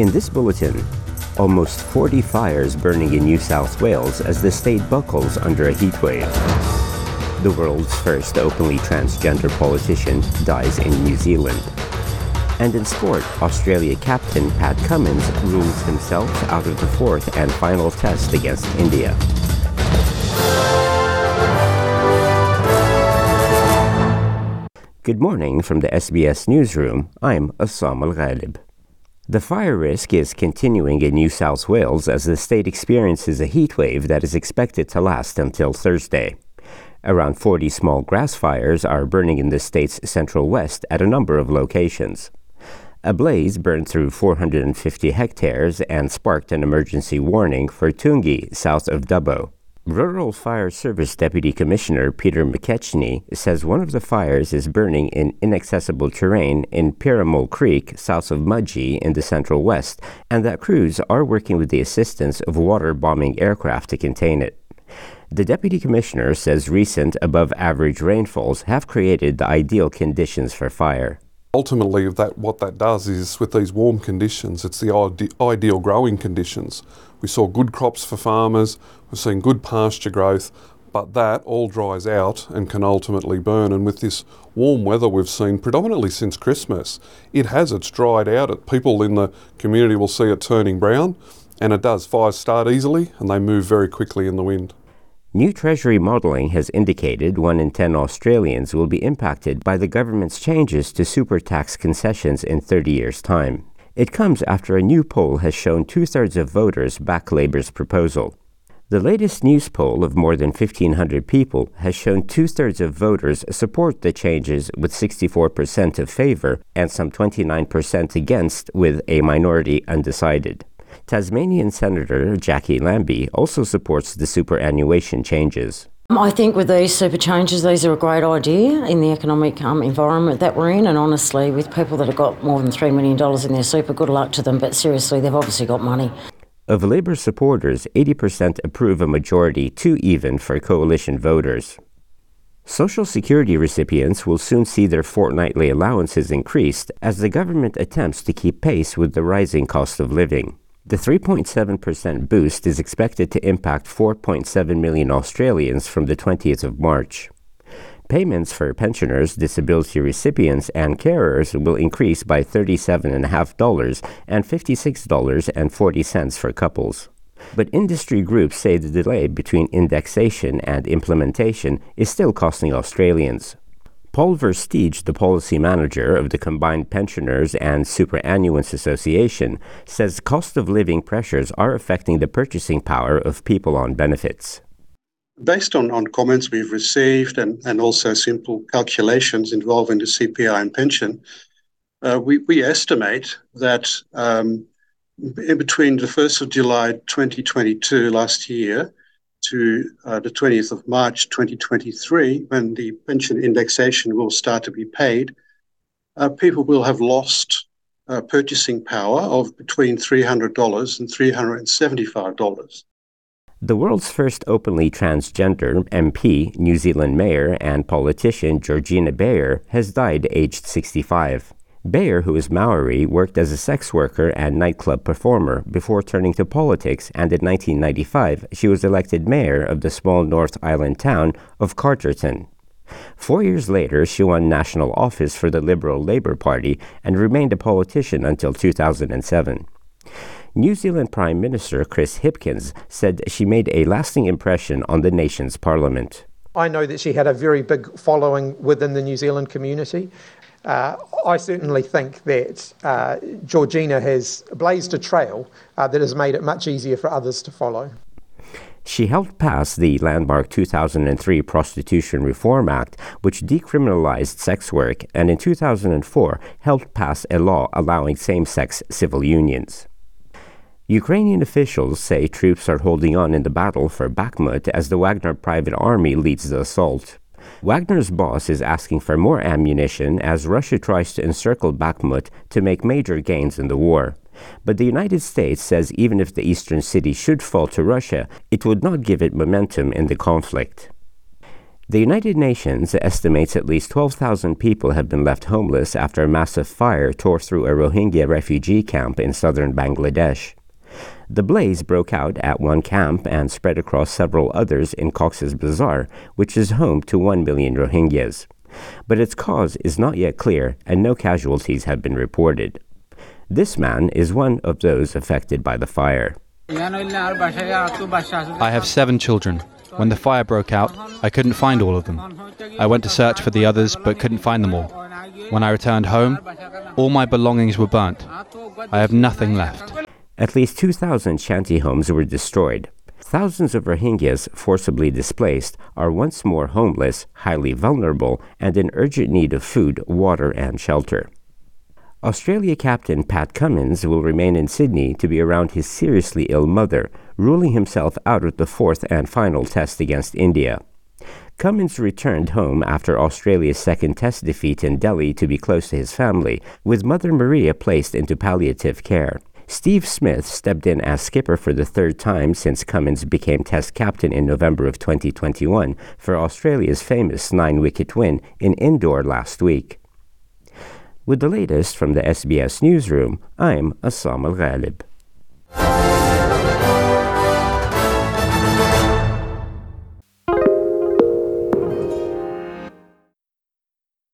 In this bulletin, almost 40 fires burning in New South Wales as the state buckles under a heatwave. The world's first openly transgender politician dies in New Zealand. And in sport, Australia captain Pat Cummins rules himself out of the fourth and final test against India. Good morning from the SBS newsroom. I'm Essam Al Ghalib. The fire risk is continuing in New South Wales as the state experiences a heat wave that is expected to last until Thursday. Around 40 small grass fires are burning in the state's central west at a number of locations. A blaze burned through 450 hectares and sparked an emergency warning for Toongi, south of Dubbo. Rural Fire Service Deputy Commissioner Peter McKechnie says one of the fires is burning in inaccessible terrain in Pyramul Creek, south of Mudgee in the central west, and that crews are working with the assistance of water bombing aircraft to contain it. The Deputy Commissioner says recent above average rainfalls have created the ideal conditions for fire. Ultimately, that what that does is with these warm conditions, it's the ide- ideal growing conditions. We saw good crops for farmers, we've seen good pasture growth, but that all dries out and can ultimately burn. And with this warm weather we've seen predominantly since Christmas, it has, it's dried out. People in the community will see it turning brown, and it does. Fires start easily and they move very quickly in the wind. New Treasury modelling has indicated 1 in 10 Australians will be impacted by the government's changes to super tax concessions in 30 years' time. It comes after a new poll has shown two thirds of voters back Labor's proposal. The latest Newspoll of more than 1,500 people has shown two thirds of voters support the changes with 64% of favour and some 29% against, with a minority undecided. Tasmanian Senator Jackie Lambie also supports the superannuation changes. I think with these super changes, these are a great idea in the economic um, environment that we're in. And honestly, with people that have got more than $3 million in their super, good luck to them. But seriously, they've obviously got money. Of Labor supporters, 80% approve a majority too even for coalition voters. Social Security recipients will soon see their fortnightly allowances increased as the government attempts to keep pace with the rising cost of living. The 3.7% boost is expected to impact 4.7 million Australians from the 20th of March. Payments for pensioners, disability recipients, and carers will increase by $37.5 and $56.40 for couples. But industry groups say the delay between indexation and implementation is still costing Australians. Paul Versteege, the policy manager of the Combined Pensioners and Superannuants Association, says cost of living pressures are affecting the purchasing power of people on benefits. Based on, on comments we've received and, and also simple calculations involving the CPI and pension, uh, we, we estimate that um, in between the 1st of July 2022 last year to uh, the 20th of March 2023, when the pension indexation will start to be paid, uh, people will have lost uh, purchasing power of between $300 and $375. The world's first openly transgender MP, New Zealand mayor, and politician Georgina Beyer has died aged 65. Beyer, who is Maori, worked as a sex worker and nightclub performer before turning to politics, and in 1995 she was elected mayor of the small North Island town of Carterton. Four years later, she won national office for the Liberal Labour Party and remained a politician until 2007. New Zealand Prime Minister Chris Hipkins said she made a lasting impression on the nation's parliament. I know that she had a very big following within the New Zealand community. Uh, I certainly think that uh, Georgina has blazed a trail uh, that has made it much easier for others to follow. She helped pass the landmark 2003 Prostitution Reform Act, which decriminalized sex work, and in 2004 helped pass a law allowing same sex civil unions. Ukrainian officials say troops are holding on in the battle for Bakhmut as the Wagner private army leads the assault. Wagner's boss is asking for more ammunition as Russia tries to encircle Bakhmut to make major gains in the war. But the United States says even if the eastern city should fall to Russia, it would not give it momentum in the conflict. The United Nations estimates at least 12,000 people have been left homeless after a massive fire tore through a Rohingya refugee camp in southern Bangladesh. The blaze broke out at one camp and spread across several others in Cox's Bazar, which is home to 1 million Rohingyas. But its cause is not yet clear and no casualties have been reported. This man is one of those affected by the fire. I have seven children. When the fire broke out, I couldn't find all of them. I went to search for the others but couldn't find them all. When I returned home, all my belongings were burnt. I have nothing left. At least 2,000 shanty homes were destroyed. Thousands of Rohingyas forcibly displaced are once more homeless, highly vulnerable, and in urgent need of food, water, and shelter. Australia captain Pat Cummins will remain in Sydney to be around his seriously ill mother, ruling himself out of the fourth and final test against India. Cummins returned home after Australia's second test defeat in Delhi to be close to his family, with Mother Maria placed into palliative care. Steve Smith stepped in as skipper for the third time since Cummins became Test captain in November of 2021 for Australia's famous nine wicket win in Indore last week. With the latest from the SBS newsroom, I'm Essam Al Ghalib.